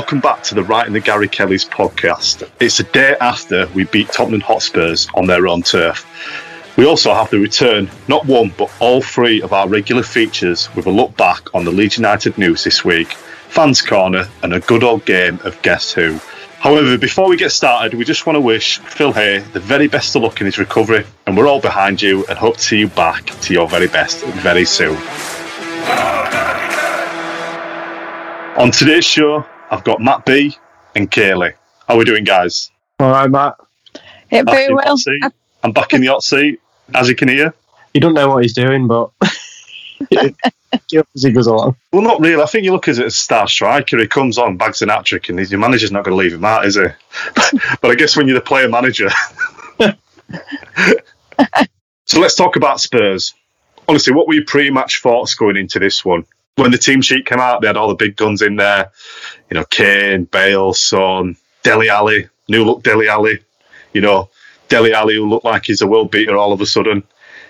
Welcome back to the Right in the Gary Kelly's podcast. It's a day after we beat Tottenham Hotspurs on their own turf. We also have the return, not one, but all three of our regular features with a look back on the Leeds United news this week, Fans Corner, and a good old game of Guess Who. However, before we get started, we just want to wish Phil Hay the very best of luck in his recovery, and we're all behind you and hope to see you back to your very best very soon. On today's show, I've got Matt B and Kaylee. How are we doing, guys? All right, Matt. Yeah, Back very well. hot. I'm back in the hot seat, as you can hear. You don't know what he's doing, but he as he goes along. Well, not really. I think you look at it as a star striker. He comes on, bags an hat trick, and your manager's not going to leave him out, is he? but I guess when you're the player manager. so let's talk about Spurs. Honestly, what were your pre-match thoughts going into this one? When the team sheet came out, they had all the big guns in there. You know, Kane, Bale, Son, Dele Alli, new look Dele Alli. You know, Dele Alli who looked like he's a world beater all of a sudden.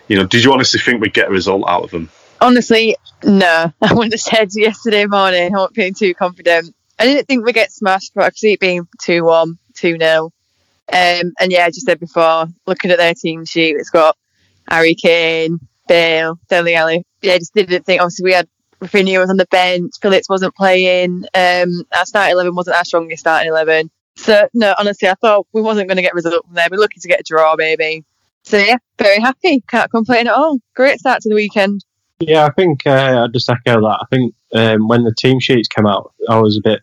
You know, did you honestly think we'd get a result out of them? Honestly, no. I wouldn't have said yesterday morning. I wasn't feeling too confident. I didn't think we'd get smashed, but I could see it being 2 1, 2 0. Um, and yeah, I just said before, looking at their team sheet, it's got Harry Kane, Bale, Dele Alli. Yeah, I just didn't think, obviously, we had Raphinha was on the bench, Phillips wasn't playing. Um, our starting 11 wasn't our strongest starting 11. So, no, honestly, I thought we wasn't going to get a result from there. We're lucky to get a draw, maybe. So, yeah, very happy. Can't complain at all. Great start to the weekend. Yeah, I think uh, I'd just echo that. I think um, when the team sheets came out, I was a bit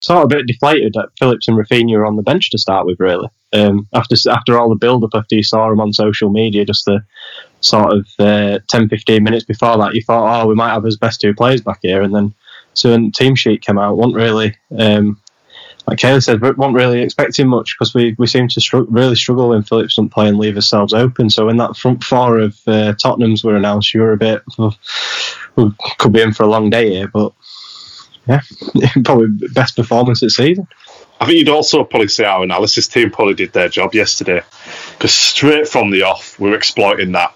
sort of a bit deflated that Phillips and Raphinha were on the bench to start with. Really, um, after after all the build up after you saw them on social media, just the sort of uh, 10, 15 minutes before that, you thought, oh, we might have his best two players back here, and then so when the team sheet came out, wasn't really. Um, like Kayla said, we weren't really expecting much because we, we seem to stru- really struggle when Phillips don't play and leave ourselves open. So when that front four of uh, Tottenham's were announced, you were a bit, we could be in for a long day here, but yeah, probably best performance this season. I think you'd also probably say our analysis team probably did their job yesterday because straight from the off, we were exploiting that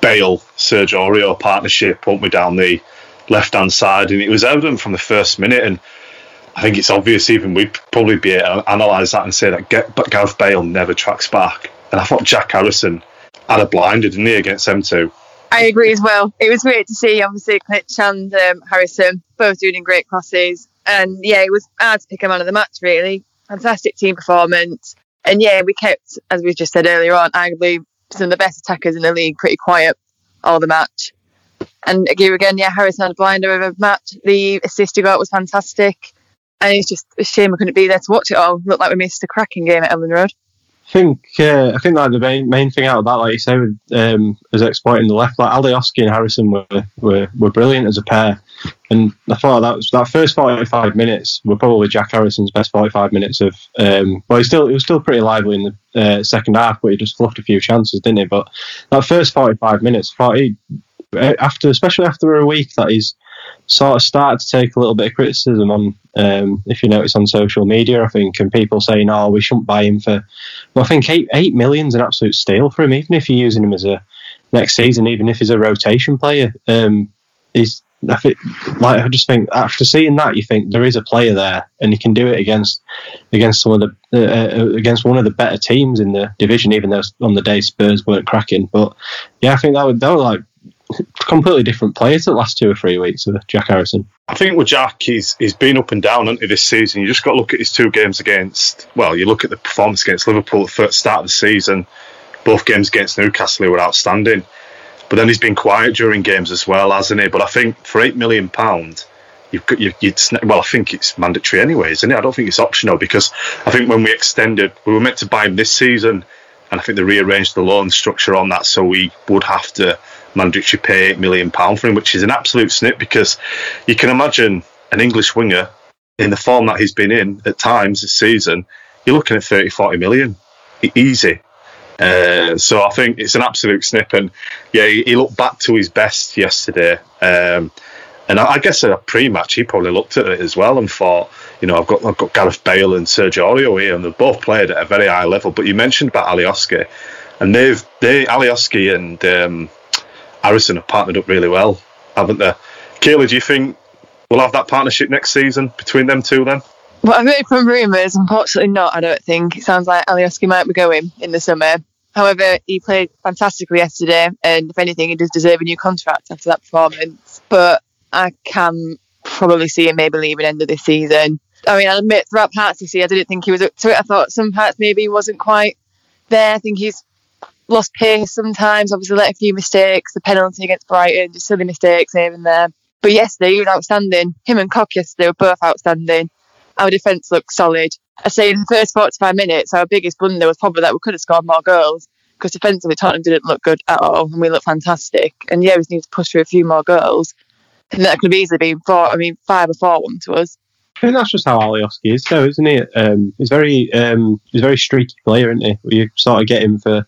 Bale Sergio Aurier partnership, weren't we, down the left hand side, and it was evident from the first minute. And I think it's obvious, even we'd probably be able to analyse that and say that Ga- but Gareth Bale never tracks back. And I thought Jack Harrison had a blinder, didn't he, against them two? I agree as well. It was great to see, obviously, Klich and um, Harrison both doing great crosses. And yeah, it was hard to pick a man of the match, really. Fantastic team performance. And yeah, we kept, as we just said earlier on, arguably some of the best attackers in the league pretty quiet all the match. And again, again, yeah, Harrison had a blinder of a match. The assist he got was fantastic. And it's just a shame we couldn't be there to watch it all. Looked like we missed a cracking game at Elland Road. Think uh, I think like the main, main thing out of that, like you say, with, um, is exploiting the left. Like Alioski and Harrison were, were were brilliant as a pair, and I thought that was that first forty five minutes were probably Jack Harrison's best forty five minutes of. Um, well, he still he was still pretty lively in the uh, second half, but he just fluffed a few chances, didn't he? But that first forty five minutes, I thought he after especially after a week that he's sort of started to take a little bit of criticism on, um, if you notice on social media, I think, and people saying, "Oh, we shouldn't buy him for." Well, I think eight an absolute steal for him, even if you're using him as a next season, even if he's a rotation player. Um, he's I think, like I just think after seeing that, you think there is a player there, and he can do it against against some of the uh, uh against one of the better teams in the division. Even though on the day Spurs weren't cracking, but yeah, I think that would that would like completely different player to the last two or three weeks of Jack Harrison. I think with Jack, he's he's been up and down into this season. You just got to look at his two games against. Well, you look at the performance against Liverpool at the start of the season. Both games against Newcastle were outstanding, but then he's been quiet during games as well, hasn't he? But I think for eight million pound, you've got you, would well, I think it's mandatory anyway, isn't it? I don't think it's optional because I think when we extended, we were meant to buy him this season, and I think they rearranged the loan structure on that, so we would have to mandatory pay eight million pound for him, which is an absolute snip because you can imagine an English winger in the form that he's been in at times this season. You're looking at 30, 40 million easy. Uh, so I think it's an absolute snip, and yeah, he, he looked back to his best yesterday. Um, and I, I, guess at a pre-match, he probably looked at it as well and thought, you know, I've got I've got Gareth Bale and Sergio Aurier here, and they've both played at a very high level. But you mentioned about Alioski, and they've they Alioski and um, Harrison have partnered up really well, haven't they? Kayla, do you think we'll have that partnership next season between them two then? Well, I've heard from rumours. Unfortunately, not. I don't think it sounds like Alioski might be going in the summer. However, he played fantastically yesterday, and if anything, he does deserve a new contract after that performance. But I can probably see him maybe leaving end of this season. I mean, I'll admit throughout parts this year, I didn't think he was up to it. I thought some parts maybe he wasn't quite there. I think he's lost pace sometimes. Obviously, let a few mistakes. The penalty against Brighton, just silly mistakes here and there. But yesterday, he was outstanding. Him and Koch yesterday were both outstanding. Our defence looked solid. I say in the first 45 minutes, our biggest blunder was probably that we could have scored more goals because defensively Tottenham didn't look good at all and we looked fantastic. And yeah, we just need to push through a few more goals. And that could have easily been four, I mean, five or four one to us. Think that's just how Alioski is, though, isn't he? Um, he's very, um, he's a very streaky player, isn't he? You sort of get him for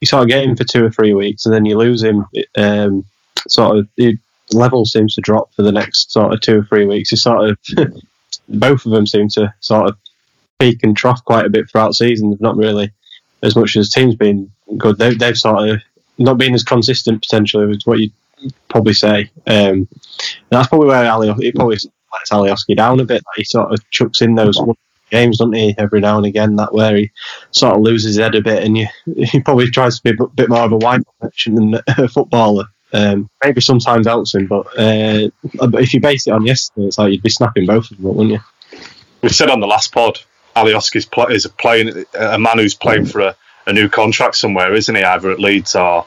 you sort of get him for two or three weeks, and then you lose him. Um, sort of the level seems to drop for the next sort of two or three weeks. You sort of both of them seem to sort of peak and trough quite a bit throughout season. They've not really as much as teams been good. They've, they've sort of not been as consistent potentially as what you probably say. Um, that's probably where Ali it probably lets Alioski down a bit. He sort of chucks in those games, doesn't he? Every now and again, that where he sort of loses his head a bit, and you, he probably tries to be a bit more of a merchant than a footballer. Um, maybe sometimes helps him, but uh, if you base it on yesterday, it's like you'd be snapping both of them, wouldn't you? We said on the last pod, Alioski's play, is a playing a man who's playing for a, a new contract somewhere, isn't he? Either at Leeds or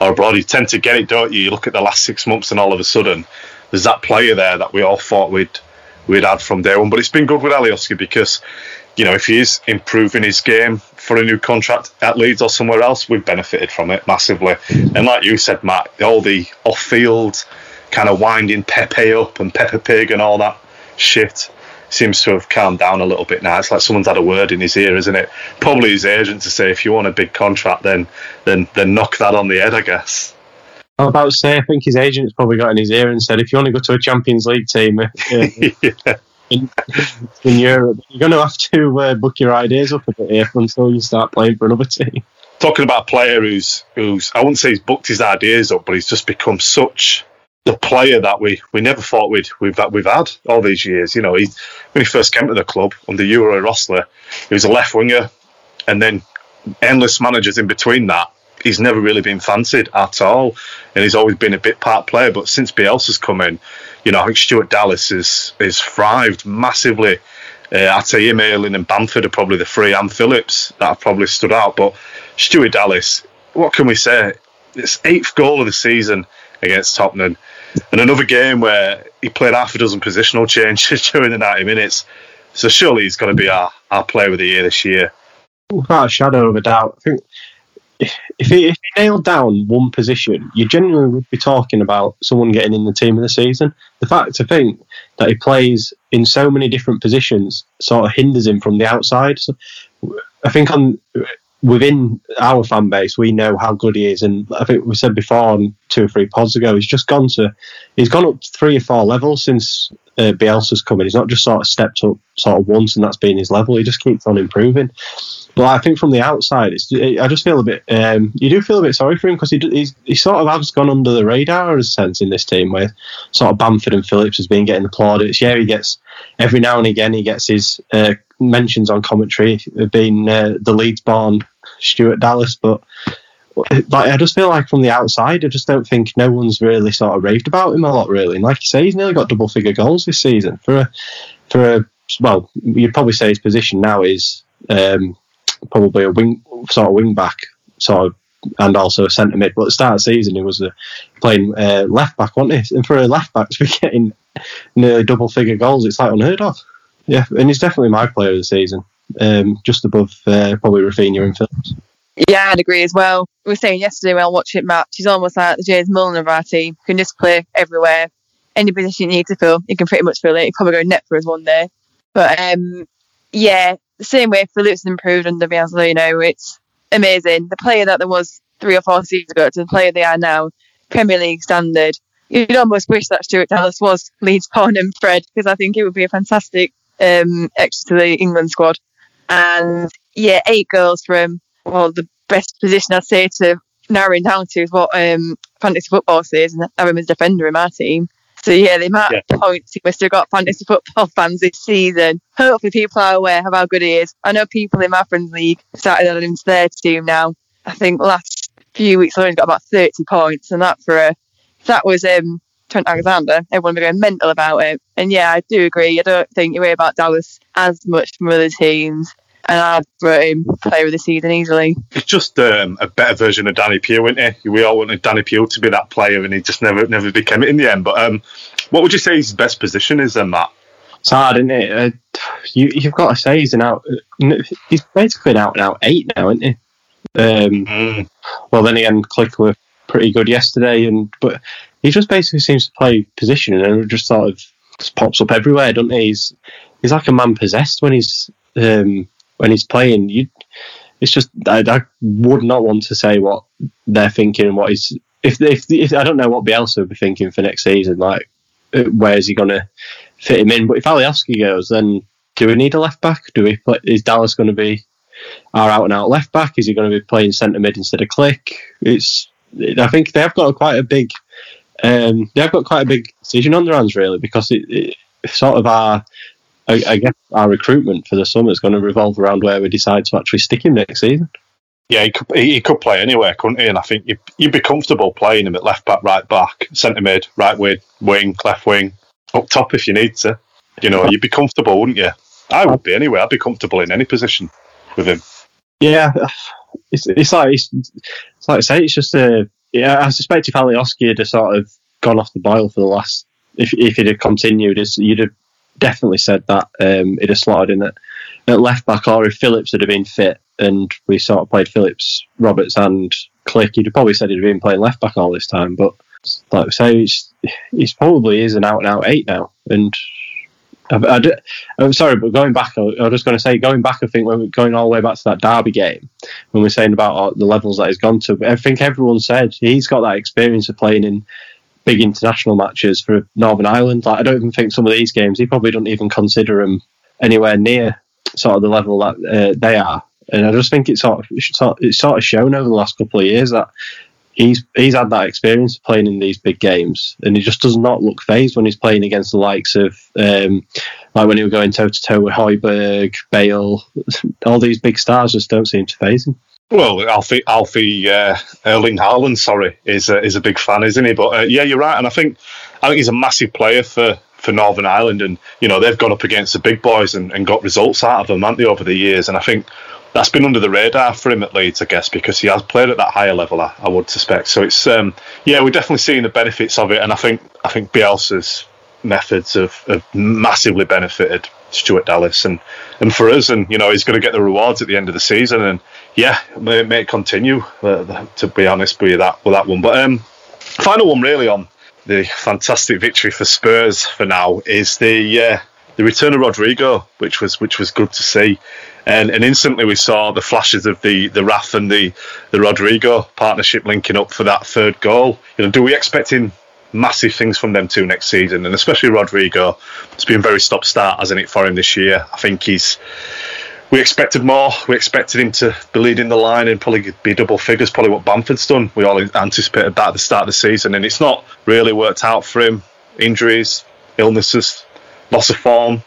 or abroad. You tend to get it, don't you? You look at the last six months, and all of a sudden, there's that player there that we all thought we'd we'd had from day one. But it's been good with Alioski because, you know, if he is improving his game for a new contract at Leeds or somewhere else, we've benefited from it massively. And like you said, Matt, all the off-field kind of winding Pepe up and Peppa Pig and all that shit seems to have calmed down a little bit now. It's like someone's had a word in his ear, isn't it? Probably his agent to say, if you want a big contract, then then then knock that on the head, I guess. I was about to say, I think his agent's probably got in his ear and said, if you want to go to a Champions League team uh, yeah. in, in, Europe, you're going to have to uh, book your ideas up a bit here until you start playing for another team. Talking about a player who's, who's I wouldn't say he's booked his ideas up, but he's just become such the player that we, we never thought we'd we've we've had all these years. You know, he when he first came to the club under Uwe Rosler, he was a left winger, and then endless managers in between that he's never really been fancied at all, and he's always been a bit part player. But since Bielsa's come in, you know, I think Stuart Dallas is is thrived massively. Uh, I'd say him, and Bamford are probably the three, and Phillips that have probably stood out. But Stuart Dallas, what can we say? It's eighth goal of the season against Tottenham, and another game where he played half a dozen positional changes during the ninety minutes. So surely he's going to be our, our player of the year this year. without a shadow of a doubt, I think if he, if nailed down one position, you genuinely would be talking about someone getting in the team of the season. The fact to think that he plays in so many different positions sort of hinders him from the outside. So I think on within our fan base, we know how good he is, and I think we said before on two or three pods ago, he's just gone to he's gone up three or four levels since uh, Bielsa's coming. He's not just sort of stepped up sort of once and that's been his level. He just keeps on improving. But I think from the outside, it's I just feel a bit. Um, you do feel a bit sorry for him because he he's, he sort of has gone under the radar as a sense in this team where sort of Bamford and Phillips has been getting applauded. Yeah, he gets every now and again he gets his uh, mentions on commentary being uh, the Leeds born Stuart Dallas, but like I just feel like from the outside, I just don't think no one's really sort of raved about him a lot, really. And like you say, he's nearly got double figure goals this season for a for a well, you'd probably say his position now is um, probably a wing sort of wing back sort of and also a centre mid. But at the start of the season, he was uh, playing uh, left back, wasn't he? And for a left back to be getting nearly double figure goals, it's like unheard of. Yeah, and he's definitely my player of the season, um, just above uh, probably Raphinha and Phillips. Yeah, I'd agree as well. We were saying yesterday when I watched it match, he's almost like the James Milner of our team. He can just play everywhere. Any position you need to fill, he can pretty much fill it. He probably go net for us one day. But um, yeah, the same way Phillips improved under know, it's amazing. The player that there was three or four seasons ago to the player they are now, Premier League standard. You'd almost wish that Stuart Dallas was Leeds Pawn and Fred because I think it would be a fantastic um, extra to the England squad. And yeah, eight goals from well, the best position I'd say to narrowing down to is what um, fantasy football says, and him as defender in my team. So yeah, the amount yeah. of points he must have got fantasy football fans this season. Hopefully, people are aware of how good he is. I know people in my friends league started adding him to their team now. I think last few weeks alone got about thirty points, and that for a that was um, Trent Alexander, everyone be going mental about it. And yeah, I do agree. I don't think you worry about Dallas as much from other teams and I'd vote him player of the season easily. It's just um, a better version of Danny Pugh, isn't it? We all wanted Danny Pugh to be that player, and he just never never became it in the end. But um, what would you say his best position is then, Matt? It's hard, isn't it? Uh, you, have got to say he's an out. He's basically an out and out eight now, isn't he? Um, mm. Well, then again, Klich were pretty good yesterday, and but he just basically seems to play position and just sort of just pops up everywhere, doesn't he? He's he's like a man possessed when he's um, when he's playing. You, it's just I, I, would not want to say what they're thinking and what he's if, if if I don't know what Bielsa would be thinking for next season. Like, uh, where is he going to fit him in? But if Alioski goes, then do we need a left back? Do we play, is Dallas going to be our out and out left back? Is he going to be playing centre mid instead of Klich? It's I think they have got quite a big um, they have got quite a big decision on their hands really because it, it sort of our I, I guess our recruitment for the summer is going to revolve around where we decide to actually stick him next season. Yeah, he could, he could play anywhere, couldn't he? And I think you'd, you'd be comfortable playing him at left back, right back, centre mid, right wing, wing, left wing, up top if you need to. You know, you'd be comfortable, wouldn't you? I would be anyway. I'd be comfortable in any position with him. Yeah, it's, it's like it's, it's like I say, it's just a. Yeah, I suspect if Alioski had sort of gone off the boil for the last, if if he'd have continued, you'd have definitely said that um, he'd have slotted in at, at left back, or if Phillips had been fit and we sort of played Phillips, Roberts, and Klich, he'd have probably said he'd have been playing left back all this time. But like I say, he's, he's probably is an out and out eight now. And I, am sorry, but going back, I, was just going to say, going back, I think when we're going all the way back to that Derby game, when we're saying about the levels that he's gone to, I think everyone said he's got that experience of playing in big international matches for Northern Ireland. Like I don't even think some of these games he probably don't even consider them anywhere near sort of the level that uh, they are. And I just think it's sort of it's sort of shown over the last couple of years that he's he's had that experience of playing in these big games, and he just does not look phased when he's playing against the likes of um, like when he was going toe to toe with Højbjerg, Bale, all these big stars just don't seem to phase him. Well, Alfie, Alfie uh, Erling Haaland, sorry, is a, is a big fan, isn't he? But uh, yeah, you're right, and I think I think he's a massive player for, for Northern Ireland, and you know they've gone up against the big boys and, and got results out of them, haven't they, over the years? And I think that's been under the radar for him at Leeds, I guess, because he has played at that higher level. I, I would suspect. So it's um, yeah, we're definitely seeing the benefits of it, and I think I think Bielsa's methods have, have massively benefited Stuart Dallas, and and for us, and you know, he's going to get the rewards at the end of the season, and yeah, may, may continue. Uh, to be honest with that with that one. But um, final one really on the fantastic victory for Spurs for now is the uh, the return of Rodrigo, which was which was good to see, and and instantly we saw the flashes of the the Raf and the the Rodrigo partnership linking up for that third goal. You know, do we expect him massive things from them two next season, and especially Rodrigo. It's been very stop start, hasn't it, for him this year? I think he's. We expected more. We expected him to be leading the line and probably be double figures, probably what Bamford's done. We all anticipated that at the start of the season, and it's not really worked out for him. Injuries, illnesses, loss of form,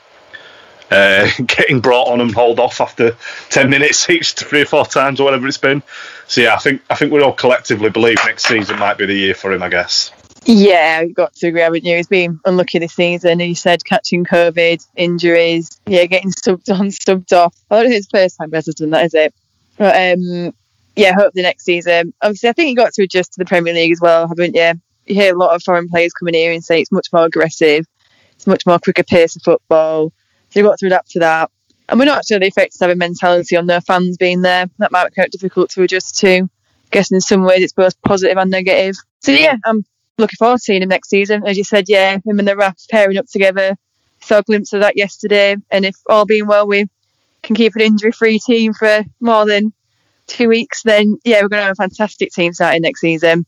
uh, getting brought on and hauled off after ten minutes each, three or four times or whatever it's been. So yeah, I think I think we all collectively believe next season might be the year for him. I guess. Yeah, you've got to agree, haven't you? He's been unlucky this season. He said catching COVID, injuries, yeah, getting subbed on, subbed off. I don't think it's the first time done that, is it? But um, yeah, hope the next season. Obviously, I think you got to adjust to the Premier League as well, haven't you? You hear a lot of foreign players coming here and say it's much more aggressive, it's much more quicker pace of football. So you've got to adapt to that. And we're not actually affected to have a mentality on their fans being there. That might be quite difficult to adjust to. I guess in some ways it's both positive and negative. So yeah, I'm looking forward to seeing him next season. As you said, yeah, him and the Raf pairing up together. Saw a glimpse of that yesterday. And if all being well, we can keep an injury free team for more than two weeks, then yeah, we're going to have a fantastic team starting next season.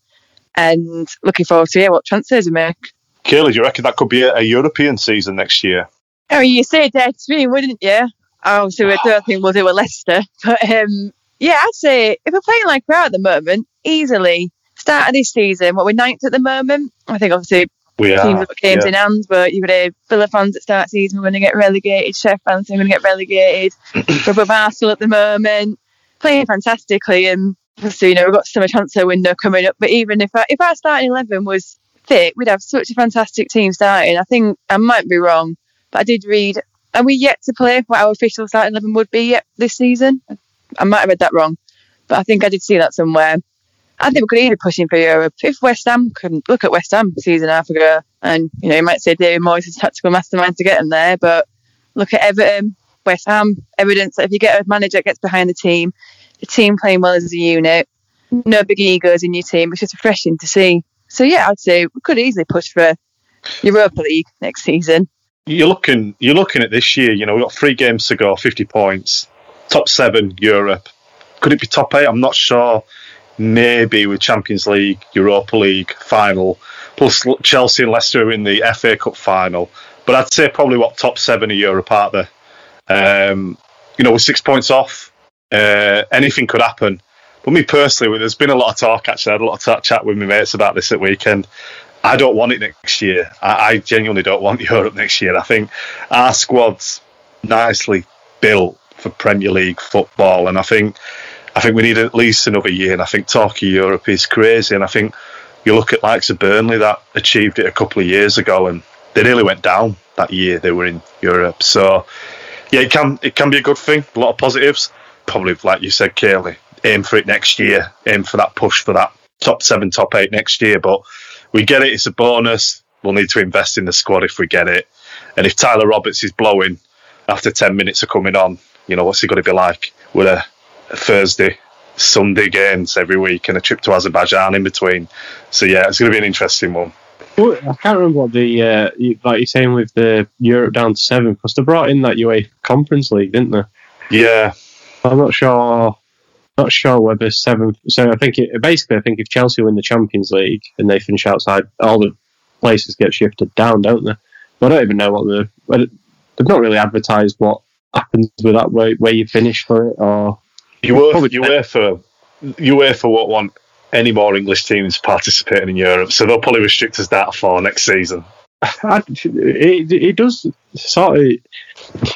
And looking forward to yeah, what transfers we make. Kaylee, do you reckon that could be a, a European season next year? Oh, you say dead to me, wouldn't you? Obviously, I don't think we'll do a Leicester. But um, yeah, I'd say if we're playing like we are at the moment, easily start of this season, what we're ninth at the moment. I think obviously we teams have got games yeah. in hand, but you've got a Villa fans at start season, we're going to get relegated. Chef fans are going to get relegated. we're above Arsenal at the moment, playing fantastically, and so, you know we've got summer transfer window coming up. But even if I, if our starting eleven was fit, we'd have such a fantastic team starting. I think I might be wrong, but I did read. Are we yet to play what our official starting eleven would be yet this season? I might have read that wrong, but I think I did see that somewhere. I think we could either push him for Europe. If West Ham can look at West Ham season half ago, and you know, you might say David Moyes is tactical mastermind to get him there, but look at Everton, West Ham, evidence that if you get a manager that gets behind the team, the team playing well as a unit, no big egos in your team, it's just refreshing to see. So yeah, I'd say we could easily push for Europa League next season. You're looking, you're looking at this year. You know, we've got three games to go, 50 points, top seven Europe. Could it be top eight? I'm not sure maybe with Champions League, Europa League final, plus Chelsea and Leicester in the FA Cup final. But I'd say probably what top seven a year apart there. Um, you know, with six points off, uh, anything could happen. But me personally, there's been a lot of talk. Actually, I had a lot of chat with my mates about this at the weekend. I don't want it next year. I, I genuinely don't want Europe next year. I think our squad's nicely built for Premier League football, and I think I think we need at least another year. And I think talking Europe is crazy. And I think you look at likes of Burnley that achieved it a couple of years ago, and they nearly went down that year they were in Europe. So yeah, it can it can be a good thing. A lot of positives. Probably like you said, Kaylee, aim for it next year. Aim for that push for that top seven, top eight next year. But we get it. It's a bonus. We'll need to invest in the squad if we get it. And if Tyler Roberts is blowing after ten minutes of coming on, you know what's he going to be like with a Thursday, Sunday games every week and a trip to Azerbaijan in between. So yeah, it's going to be an interesting one. Well, I can't remember what the uh, like you're saying with the Europe down to seven because they brought in that UEFA Conference League, didn't they? Yeah, I'm not sure. Not sure whether seven. So I think it, basically, I think if Chelsea win the Champions League and they finish outside, all the places get shifted down, don't they? But I don't even know what the. They've not really advertised what happens with that where, where you finish for it or you were you were for you were for what want any more English teams participating in Europe, so they'll probably restrict us that for next season. it, it does sort of.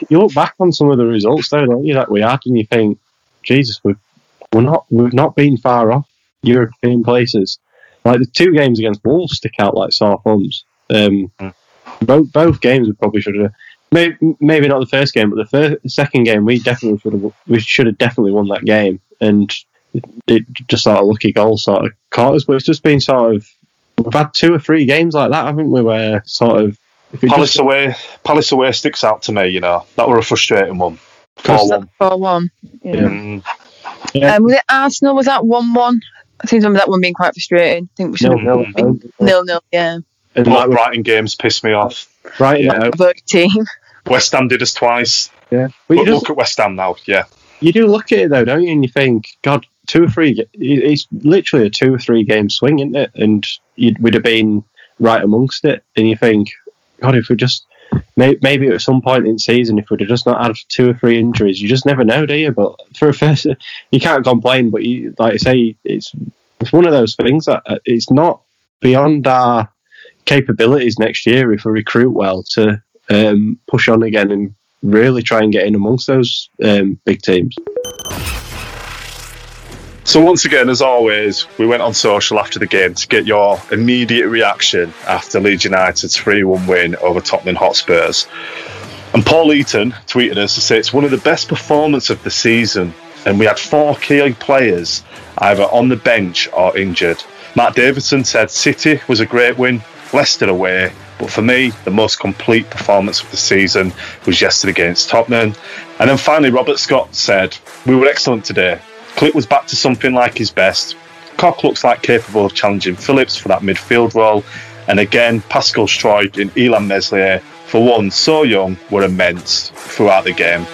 You look back on some of the results there, don't you, that we had, and you think, Jesus, we've we're not we've not been far off European places. Like the two games against Wolves stick out like sore thumbs. Um, mm. Both both games we probably should have Maybe, maybe not the first game, but the first, second game we definitely should have we should have definitely won that game, and it, it just sort of lucky goal sort of caught us. But it's just been sort of we've had two or three games like that, haven't we? Where sort of Palace just, away, Palace away sticks out to me. You know that were a frustrating one. Four one. Four one. Yeah. Mm. yeah. Um, was it Arsenal? Was that one one? I think remember that one being quite frustrating. I think we should nil, have nil, nil, nil, yeah. And Both Brighton games pissed me off. Right, yeah. team. West Ham did us twice. Yeah. But, but look at West Ham now. Yeah. You do look at it though, don't you? And you think, God, two or three. It's literally a two or three game swing, isn't it? And we'd have been right amongst it. And you think, God, if we just maybe at some point in season, if we'd have just not had two or three injuries, you just never know, do you? But for a first, you can't complain. But you, like I say, it's it's one of those things that uh, it's not beyond our capabilities next year if we recruit well to um, push on again and really try and get in amongst those um, big teams. So once again, as always, we went on social after the game to get your immediate reaction after Leeds United's 3-1 win over Tottenham Hotspurs. And Paul Eaton tweeted us to say it's one of the best performances of the season, and we had four key players either on the bench or injured. Matt Davidson said City was a great win, Leicester away, but for me, the most complete performance of the season was yesterday against Tottenham. And then finally, Robert Scott said, We were excellent today. Klich was back to something like his best. Koch looks like capable of challenging Phillips for that midfield role. And again, Pascal Struijk and Illan Meslier, for one so young, were immense throughout the game.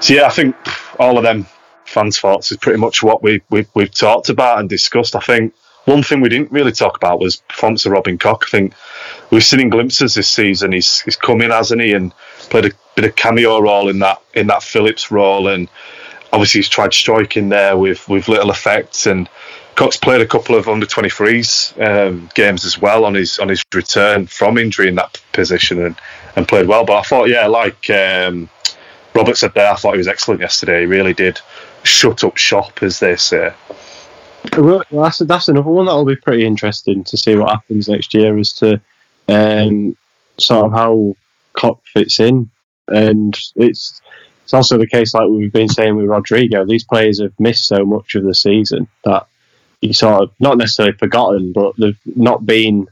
So yeah, I think all of them fans' thoughts is pretty much what we, we, we've talked about and discussed. I think one thing we didn't really talk about was performance of Robin Koch. I think we've seen in glimpses this season. He's he's come in, hasn't he, and played a bit of cameo role in that in that Phillips role, and obviously he's tried striking there with with little effect. And Koch's played a couple of under 23s um, games as well on his on his return from injury in that position, and and played well. But I thought, yeah, like um, Robert said there, I thought he was excellent yesterday. He really did shut up shop, as they say. Well, that's that's another one that'll be pretty interesting to see what happens next year as to um, sort of how Koch fits in, and it's it's also the case like we've been saying with Rodrigo. These players have missed so much of the season that you sort of not necessarily forgotten, but they've not been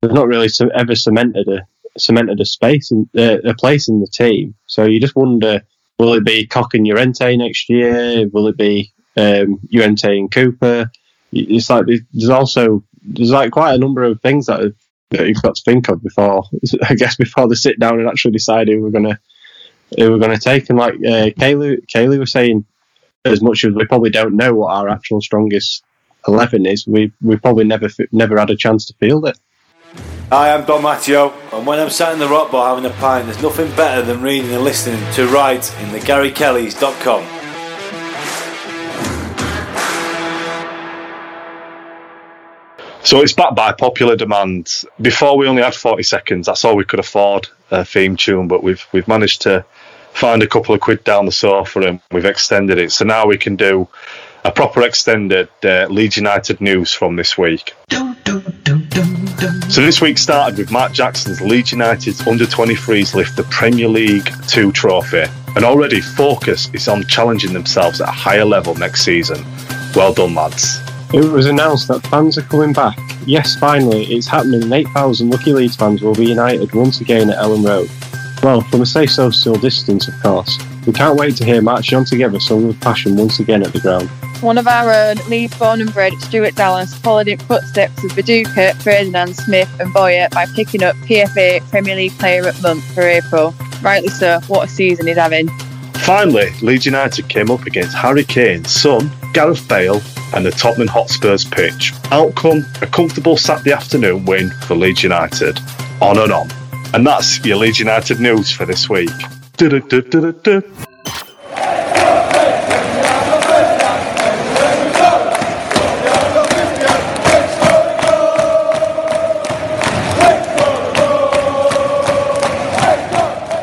they've not really ever cemented a cemented a space in uh, a place in the team. So you just wonder, will it be Koch and Llorente next year? Will it be um, Llorente and Cooper? It's like there's also there's like quite a number of things that, that you've got to think of before I guess before they sit down and actually decide who we're gonna who we're gonna take. And like uh, Kaylee, Kaylee was saying, as much as we probably don't know what our actual strongest eleven is, we we probably never never had a chance to field it. Hi, I'm Don Matteo, and when I'm sat in the rock bar having a pint, there's nothing better than reading and listening to Right in the GaryKellys.com. So it's back by popular demand. Before we only had 40 seconds, that's all we could afford a theme tune, but we've we've managed to find a couple of quid down the sofa and we've extended it. So now we can do a proper extended uh, Leeds United news from this week. So this week started with Mark Jackson's Leeds United's under 23s lift the Premier League 2 trophy, and already focus is on challenging themselves at a higher level next season. Well done, lads. It was announced that fans are coming back. Yes, finally, it's happening, and 8,000 lucky Leeds fans will be united once again at Elland Road. Well, from a safe social distance, of course. We can't wait to hear Marching On Together sung with passion once again at the ground. One of our own, Leeds born and bred, Stuart Dallas, followed in footsteps of Viduka, Ferdinand, Smith and Bowyer by picking up PFA Premier League Player of the Month for April. Rightly so, what a season he's having. Finally, Leeds United came up against Harry Kane's son, Gareth Bale, and the Tottenham Hotspurs pitch. Outcome, a comfortable Saturday afternoon win for Leeds United. On and on. And that's your Leeds United news for this week.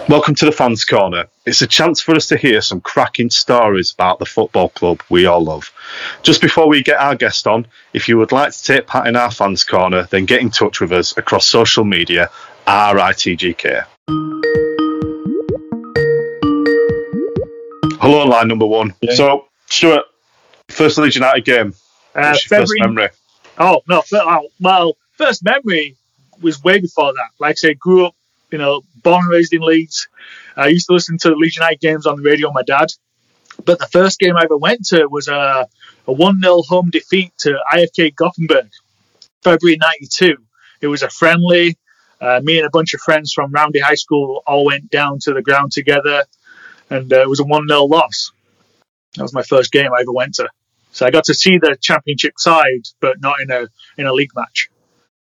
Welcome to the Fans Corner. It's a chance for us to hear some cracking stories about the football club we all love. Just before we get our guest on, if you would like to take part in our Fans Corner, then get in touch with us across social media, RITGK. Hello, line number one. Yeah. So, Stuart, first Leeds United game. Uh, February, first memory? Oh, no, well, first memory was way before that. Like I say, grew up, you know, born and raised in Leeds. I used to listen to the Leeds United games on the radio with my dad. But the first game I ever went to was a, a 1 0 home defeat to IFK Gothenburg, February 92. It was a friendly. Uh, me and a bunch of friends from Roundhay High School all went down to the ground together, and uh, it was a 1 0 loss. That was my first game I ever went to. So I got to see the championship side, but not in a in a league match.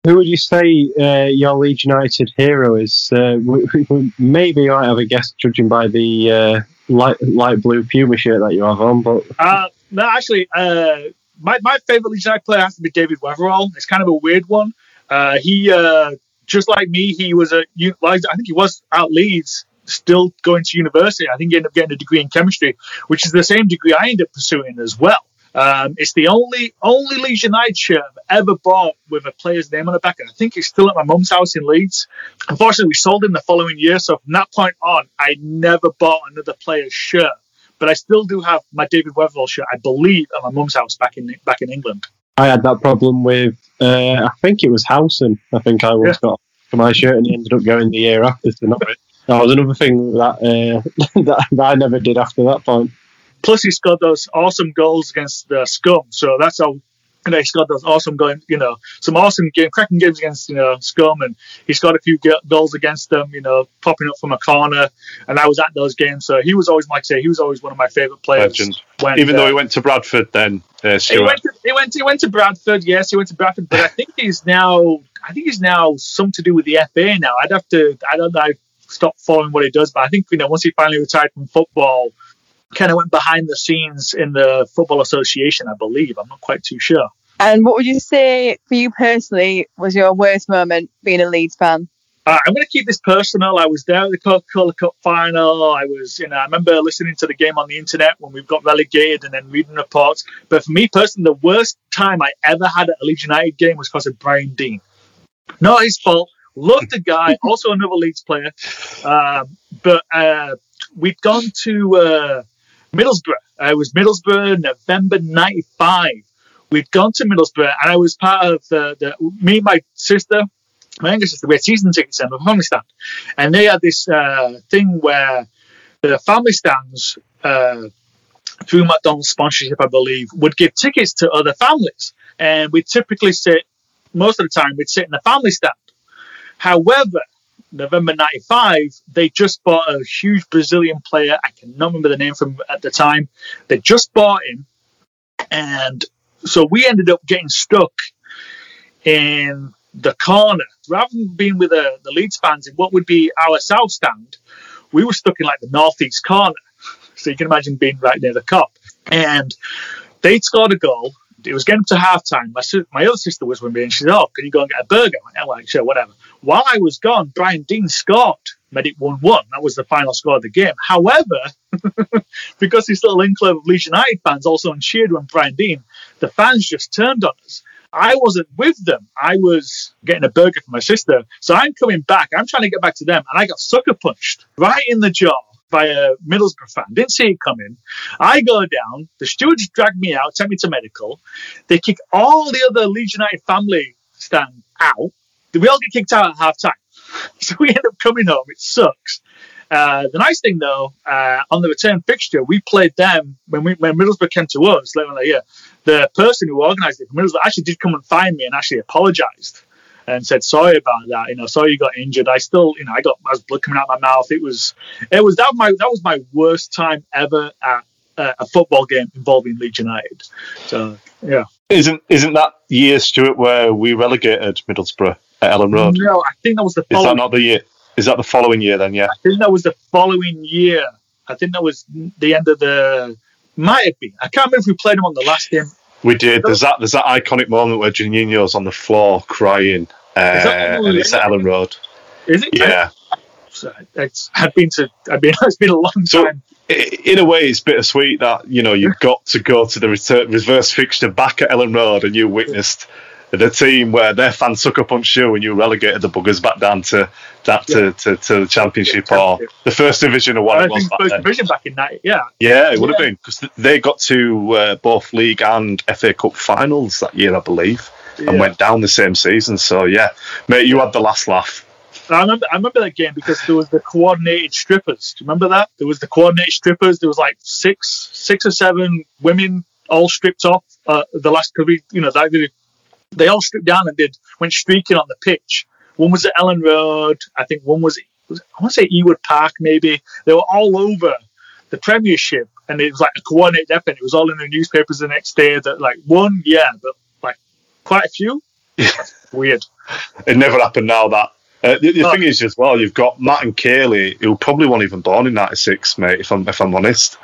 Who would you say uh, your Leeds United hero is? Uh, we, we maybe you might have a guess judging by the uh, light light blue Puma shirt that you have on, but uh, no, actually, uh, my my favorite Leeds United player has to be David Wetherall. It's kind of a weird one. Uh, he just like me, he was a I think he was at Leeds still going to university. I think he ended up getting a degree in chemistry, which is the same degree I ended up pursuing as well. Um, it's the only only Leeds United shirt I've ever bought with a player's name on the back. And I think it's still at my mum's house in Leeds. Unfortunately, we sold him the following year. So from that point on, I never bought another player's shirt. But I still do have my David Wetherall shirt, I believe, at my mum's house back in back in England. I had that problem with, uh, I think it was Howson. I think I once yeah. got for my shirt, and he ended up going the year after to not it. That was another thing that, uh, that, that I never did after that point. Plus, he scored those awesome goals against the Scum. So that's how you know, he scored those awesome going, you know, some awesome game, cracking games against, you know, Scum, and he scored a few goals against them, you know, popping up from a corner, and I was at those games, so he was always, like I say, he was always one of my favourite players. When, Even uh, though he went to Bradford, then uh, he went, to, he went, he went to Bradford, yes, he went to Bradford, but I think he's now, I think he's now something to do with the FA now. I'd have to, I don't know, I stopped following what he does, but I think you know once he finally retired from football kind of went behind the scenes in the Football Association, I believe. I'm not quite too sure. And what would you say for you personally was your worst moment being a Leeds fan? Uh, I'm going to keep this personal. I was there at the Coca-Cola Cup final. I was, you know, I remember listening to the game on the internet when we got relegated and then reading reports. But for me personally, the worst time I ever had at a Leeds United game was because of Brian Deane. Not his fault. Loved the guy, also another Leeds player. Uh, but uh, we'd gone to uh, Middlesbrough. It was Middlesbrough, November '95. We'd gone to Middlesbrough, and I was part of the, the me and my sister, my younger sister. We had season tickets in the family stand, and they had this uh, thing where the family stands uh, through McDonald's sponsorship, I believe, would give tickets to other families, and we'd typically sit most of the time we'd sit in the family stand. However, November 95, they just bought a huge Brazilian player. I cannot remember the name from at the time. They just bought him. And so we ended up getting stuck in the corner. Rather than being with the, the Leeds fans in what would be our south stand, we were stuck in like the northeast corner. So you can imagine being right near the Kop. And they'd scored a goal it was getting up to halftime. My, my other sister was with me and she said, Oh, can you go and get a burger? I went, like, sure, whatever. While I was gone, Brian Deane scored, made it 1 1. That was the final score of the game. However, because this little enclave of Leeds United fans also cheered when Brian Deane, the fans just turned on us. I wasn't with them. I was getting a burger for my sister. So I'm coming back. I'm trying to get back to them. And I got sucker punched right in the jaw by a Middlesbrough fan. Didn't see it coming. I go down. The stewards drag me out, take me to medical. They kick all the other Leeds United family stand out. We all get kicked out at half time. So we end up coming home. It sucks. Uh, the nice thing, though, uh, on the return fixture, we played them when we, when Middlesbrough came to us later in the year. The person who organised it for Middlesbrough actually did come and find me and actually apologised and said sorry about that. You know, sorry you got injured. I still, you know, I got I was blood coming out my mouth. It was, it was that my that was my worst time ever at uh, a football game involving Leeds United. So yeah, isn't isn't that year Stuart where we relegated Middlesbrough at Elland Road? No, I think that was the. Following, is that not the year? Is that the following year then? Yeah, I think that was the following year. I think that was the end of the. Might have been. I can't remember if we played them on the last game. We did. There's that. There's that iconic moment where Juninho's on the floor crying, uh, and it's at Elland Road. Is it? Yeah. It's I've been to. I've been. It's been a long so, time. In a way, it's bittersweet that you know you've got to go to the reverse fixture back at Elland Road, and you witnessed the team where their fans suck up on and you relegated the buggers back down to that yeah. to, to, to, the championship yeah, or the first division or what it was. first then. division back in that, yeah. Yeah, it would yeah. have been because they got to uh, both league and FA Cup finals that year, I believe. and went down the same season. So yeah, mate, you had the last laugh. I remember, I remember that game because there was the coordinated strippers. Do you remember that? There was the coordinated strippers. There was like six, six or seven women all stripped off. Uh, the last, you know, they, they all stripped down and did went streaking on the pitch. One was at Elland Road. I think one was, was I want to say Ewood Park. Maybe they were all over the Premiership, and it was like a coordinated effort. It was all in the newspapers the next day. That like one, yeah, but like quite a few. Weird. It never happened now. That uh, the, the oh. thing is, as well, you've got Matt and Kaylee, who probably weren't even born in '96, mate. If I'm if I'm honest.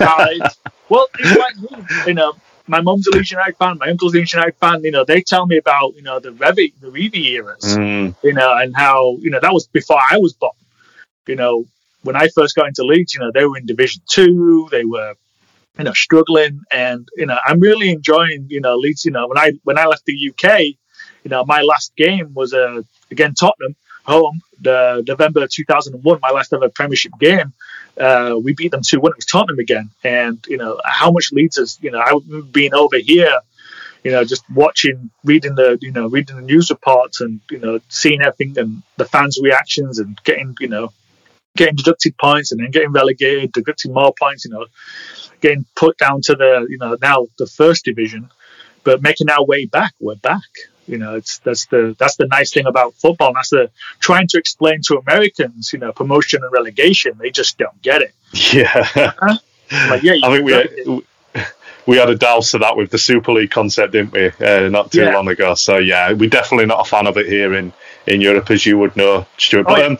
uh, well, it's like you know. My mum's a Leeds United fan. My uncle's a Leeds United fan. You know, they tell me about you know the Revie, the Revie eras. Mm. You know, and how you know that was before I was born. You know, when I first got into Leeds, you know, they were in Division Two. They were, you know, struggling, and you know, I'm really enjoying you know Leeds. You know, when I when I left the UK, you know, my last game was uh, again Tottenham home, the November 2001, my last ever Premiership game. Uh, we beat them 2 1. It was Tottenham again. And, you know, how much leads us, you know, I being over here, you know, just watching, reading the, you know, reading the news reports and, you know, seeing everything and the fans' reactions and getting, you know, getting deducted points and then getting relegated, deducting more points, you know, getting put down to the, you know, now the first division, but making our way back. We're back. You know, it's that's the that's the nice thing about football. And that's the trying to explain to Americans, you know, promotion and relegation. They just don't get it. Yeah. Like, yeah. I think we had, we had a douse of that with the Super League concept, didn't we? Uh, not too yeah. long ago. So yeah, we're definitely not a fan of it here in in Europe, as you would know, Stuart. But, oh, yeah. um,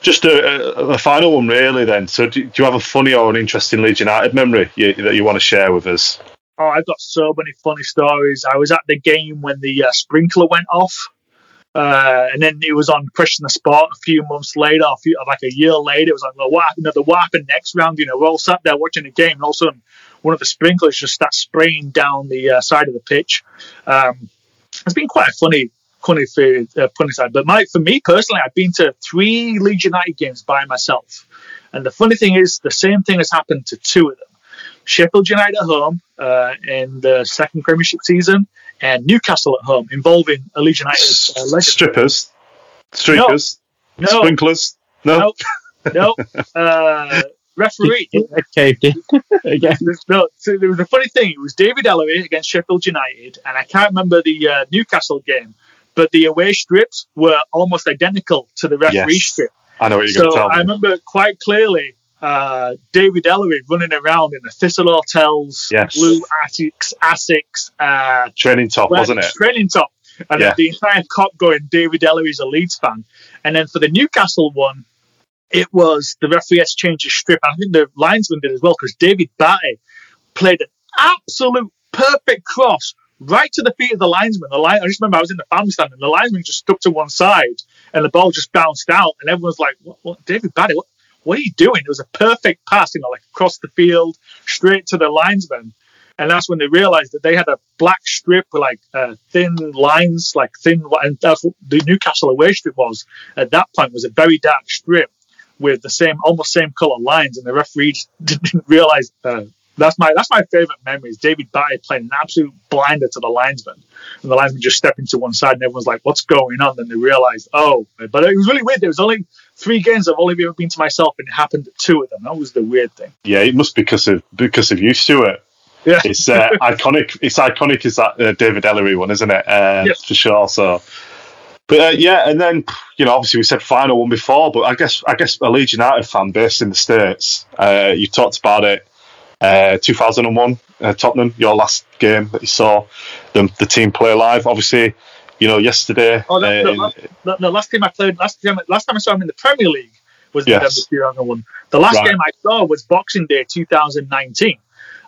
just a, a, a, final one, really. Then, so do, do, you have a funny or an interesting Leeds United memory you, that you want to share with us? Oh, I've got so many funny stories. I was at the game when the uh, sprinkler went off. Uh, and then it was on Question the Sport a few months later, a few, like a year later. It was like, well, what happened? Know, what happened next round? You know, we're all sat there watching the game, and all of a sudden, one of the sprinklers just starts spraying down the uh, side of the pitch. Um, it's been quite a funny, funny uh, funny side. But my, for me personally, I've been to three Leeds United games by myself, and the funny thing is, the same thing has happened to two of them. Sheffield United at home uh, in the second Premiership season, and Newcastle at home, involving a Leeds United uh, legend. Strippers, streakers, no. no. sprinklers. No, no, no. Uh, referee. caved in again. No, so there was a funny thing. It was David Elleray against Sheffield United, and I can't remember the uh, Newcastle game, but the away strips were almost identical to the referee yes. strip. I know what you're so going to tell me. I remember quite clearly uh, David Elleray running around in the Thistle Hotels, yes. blue Attics, Asics, uh, training top, wasn't it? Training top. And yeah. the entire Kop going, David Elleray's a Leeds fan. And then for the Newcastle one, it was the referee has changed his strip. I think the linesman did as well because David Batty played an absolute perfect cross right to the feet of the linesman. The line, I just remember I was in the family stand and the linesman just stuck to one side and the ball just bounced out and everyone's like, what, what David Batty, what, what are you doing? It was a perfect pass, you know, like across the field, straight to the linesman. And that's when they realized that they had a black strip with like uh, thin lines, like thin, and that's what the Newcastle away strip was at that point was a very dark strip with the same, almost same color lines. And the referees didn't realize uh, that's my that's my favorite memory is David Batty playing an absolute blinder to the linesman, and the linesman just stepping to one side, and everyone's like, "What's going on?" Then they realized, "Oh!" But it was really weird. There was only three games I've only ever been to myself, and it happened at two of them. That was the weird thing. Yeah, it must be because of because of you, Stuart. Yeah, it's uh, iconic. It's iconic. Is that uh, David Elleray one, isn't it? Uh, yes. for sure. So. But uh, yeah, and then you know, obviously we said final one before, but I guess I guess a Leeds United fan based in the states. Uh, you talked about it uh, 2001, uh, Tottenham, your last game that you saw the, the team play live. Obviously, you know, yesterday. Oh, no, no, last, no, last time I played, last time, last time I saw him in the Premier League was yes. November 2001. The last right. game I saw was Boxing Day 2019.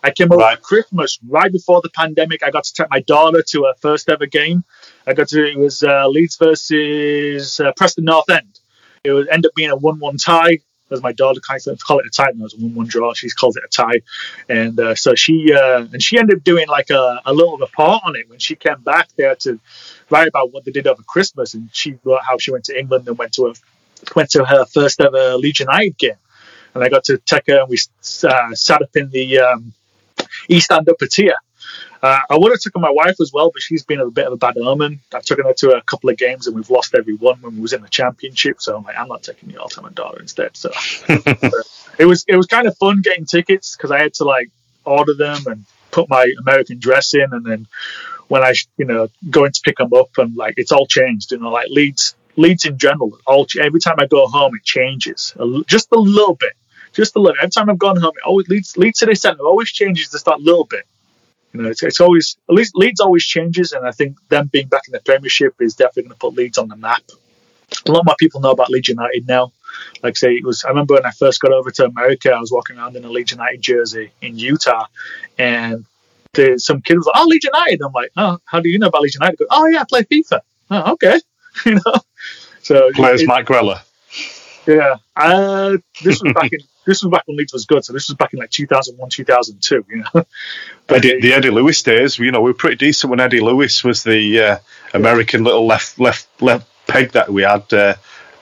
I came over right. Christmas right before the pandemic. I got to take my daughter to her first ever game. I got to it was uh, Leeds versus uh, Preston North End. It would end up being a one-one tie as my daughter kind of call it a tie. No, was a one-one draw. She calls it a tie, and uh, so she uh, and she ended up doing like a, a little report on it when she came back there to write about what they did over Christmas, and she wrote how she went to England and went to a went to her first ever Leeds United game, and I got to take her and we uh, sat up in the um, East End upper tier. Uh, I would have taken my wife as well, but she's been a bit of a bad omen. I've taken her to a couple of games and we've lost every one when we was in the championship. So I'm like, I'm not taking the all to my daughter instead. So it was it was kind of fun getting tickets because I had to like order them and put my American dress in, and then when I you know going to pick them up and like it's all changed. You know, like Leeds Leeds in general, all every time I go home it changes just a little bit, just a little. Every time I've gone home, it always Leeds Leeds City Centre always changes just that little bit. You know, it's, it's always at least Leeds always changes, and I think them being back in the Premiership is definitely going to put Leeds on the map. A lot more people know about Leeds United now. Like I say, it was. I remember when I first got over to America, I was walking around in a Leeds United jersey in Utah, and the, some kid was like, "Oh, Leeds United." I'm like, "Oh, how do you know about Leeds United?" Go, "Oh yeah, I play FIFA." Oh, okay, you know. So Players it, Mike Greller. Yeah, uh, this was back in this was back when Leeds was good. So this was back in like 2001, 2002. You know, but Eddie, the Eddie Lewis days. You know, we were pretty decent when Eddie Lewis was the uh, American little left left left peg that we had. Uh,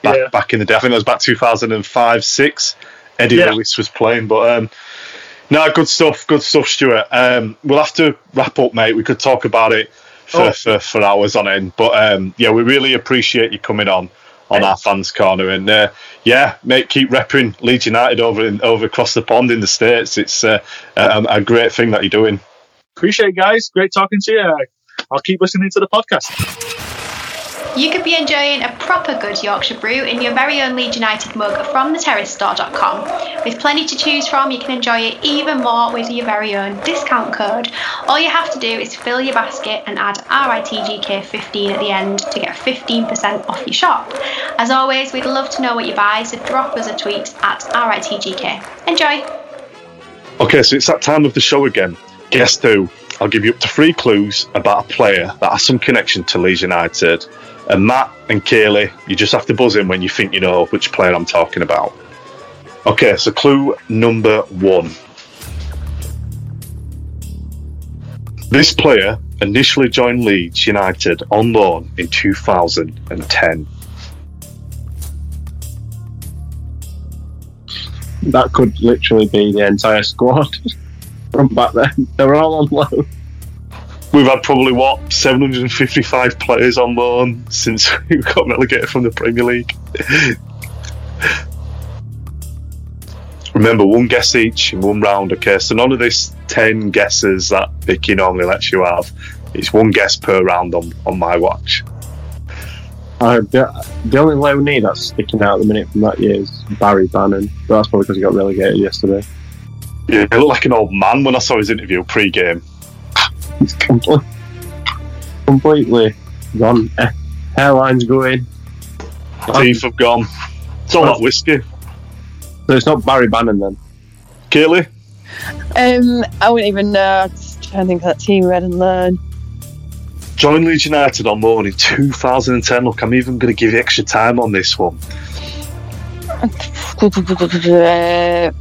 back, yeah. back in the day. I think it was back 2005, six. Eddie yeah. Lewis was playing, but um, no, good stuff, good stuff, Stuart. Um, we'll have to wrap up, mate. We could talk about it for, oh. for, for, hours on end, but um, yeah, we really appreciate you coming on on our fans corner, and uh, yeah, mate, keep repping Leeds United over in, over across the pond in the states. It's uh, a, a great thing that you're doing. Appreciate it, guys. Great talking to you. I'll keep listening to the podcast. You could be enjoying a proper good Yorkshire brew in your very own Leeds United mug from theterracestore.com. With plenty to choose from, you can enjoy it even more with your very own discount code. All you have to do is fill your basket and add RITGK15 at the end to get 15% off your shop. As always, we'd love to know what you buy, so drop us a tweet at RITGK. Enjoy! Okay, so it's that time of the show again. Guess who? I'll give you up to three clues about a player that has some connection to Leeds United and Matt and Kaylee, you just have to buzz in when you think you know which player I'm talking about. Okay, so clue number one. This player initially joined Leeds United on loan in 2010. That could literally be the entire squad from back then. They were all on loan we've had probably what 755 players on loan since we got relegated from the Premier League. Remember, one guess each in one round. Okay, so none of this ten guesses that Vicky normally lets you have. It's one guess per round on, on my watch. Uh, the, the only loanee that's sticking out at the minute from that year is Barry Bannan, but that's probably because he got relegated yesterday. Yeah, he looked like an old man when I saw his interview pre-game. It's completely, completely gone. Uh, Hairline's going. Teeth um, have gone. It's all that whiskey. So it's not Barry Bannan then. Kaylee? Um, I wouldn't even know. I'm just trying to think of that team Red and Learn. Join Leeds United on loan in 2010. Look, I'm even going to give you extra time on this one. Uh,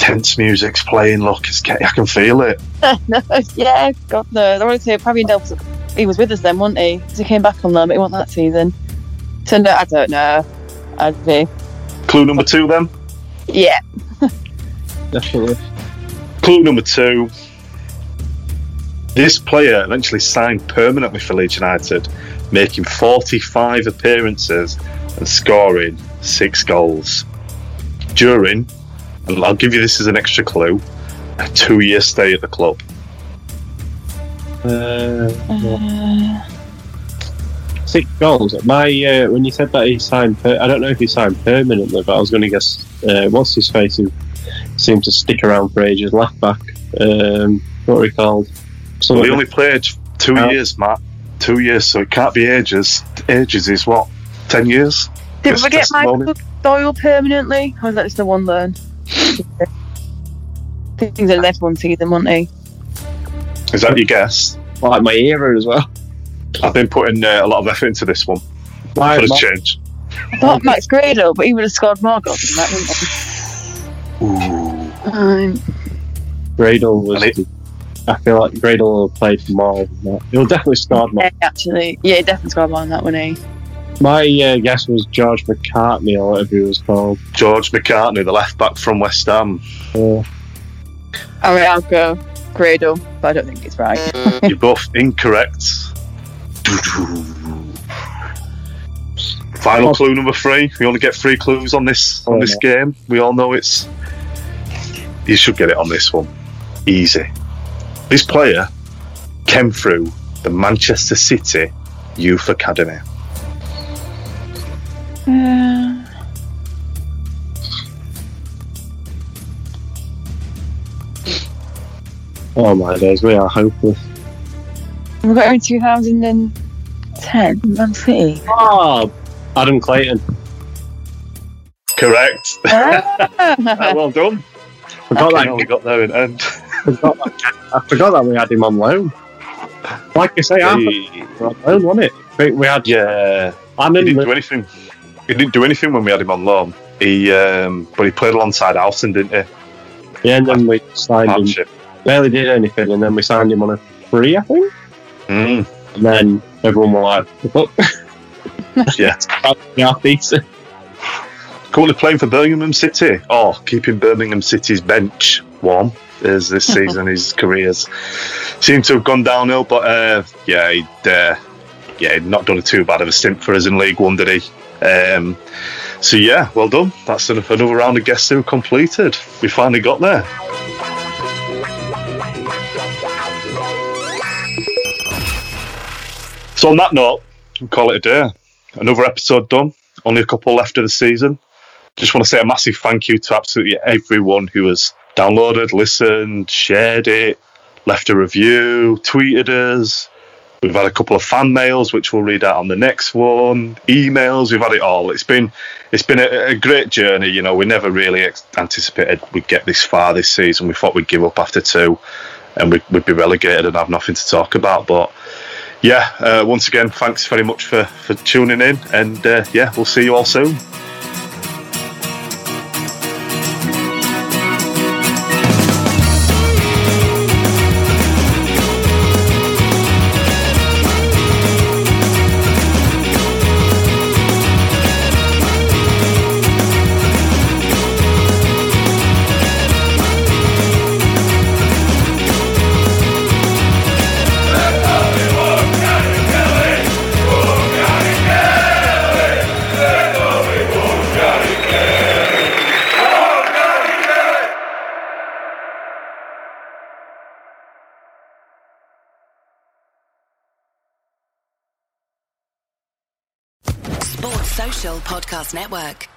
Tense music's playing. Look, it's, I can feel it. no, yeah, God knows. I want to say probably Delps. He was with us then, wasn't he? Because he came back on them. He won that season. So no, I don't know. I'd be. Clue number two, then. Yeah. Definitely. Clue number two. This player eventually signed permanently for Leeds United, making 45 appearances and scoring six goals. During and I'll give you this as an extra clue a two year stay at the club. Uh, uh, six goals. My uh, when you said that he signed, per- I don't know if he signed permanently, but I was going to guess uh, what's his face who seemed to stick around for ages. Left back. Um, what are he called? well, he only played two years, Matt. Two years, so it can't be ages. Ages is what? Ten years. Did we get Michael Doyle permanently, or is that just the one learn? I think they left one season, weren't they? Is that your guess? Like my era as well. I've been putting uh, a lot of effort into this one. Why, for a change. I thought Max Gradel, but he would have scored more goals than that, wouldn't he? Ooh. Um, Gradel was. It, I feel like Gradel will have played for more than that. He'll definitely scored more. Yeah, actually. Yeah, he definitely scored more than that, wouldn't he? My uh, guess was George McCartney or whatever he was called. George McCartney, the left back from West Ham. All right, I'll go. Gradel, but I don't think it's right. You're both incorrect. Final clue number three. We only get three clues on this on this game. We all know it's. You should get it on this one. Easy. This player came through the Manchester City Youth Academy. Uh, Oh my days, we are hopeless. we got him in 2010, Man City. Oh, Adam Clayton. Correct. Ah. well done. Forgot Okay, that. we got there in the end. forgot that. I forgot that we had him on loan. Like I say, half of Hey, it was on loan, wasn't it? We had yeah. and He in didn't do anything. He didn't do anything when we had him on loan. He, um, but he played alongside Alston, didn't he? yeah, and then we signed him. Barely did anything, and then we signed him on a free, I think. Mm, And then everyone were like, "What?" yeah. yeah, decent. Currently playing for Birmingham City, or keeping Birmingham City's bench warm as this season his careers seem to have gone downhill. But uh, yeah, he'd, uh, yeah, not done too bad of a stint for us in League One, did he? Um, so yeah, well done. That's an- another round of guess who completed. We finally got there. So on that note, we'll call it a day. Another episode done. Only a couple left of the season. Just want to say a massive thank you to absolutely everyone who has downloaded, listened, shared it, left a review, tweeted us. We've had a couple of fan mails, which we'll read out on the next one. Emails, we've had it all. It's been it's been a, a great journey. You know, we never really ex- anticipated we'd get this far this season. We thought we'd give up after two, and we'd, we'd be relegated and have nothing to talk about. But yeah, uh, once again, thanks very much for for tuning in, and uh, yeah, we'll see you all soon. Network.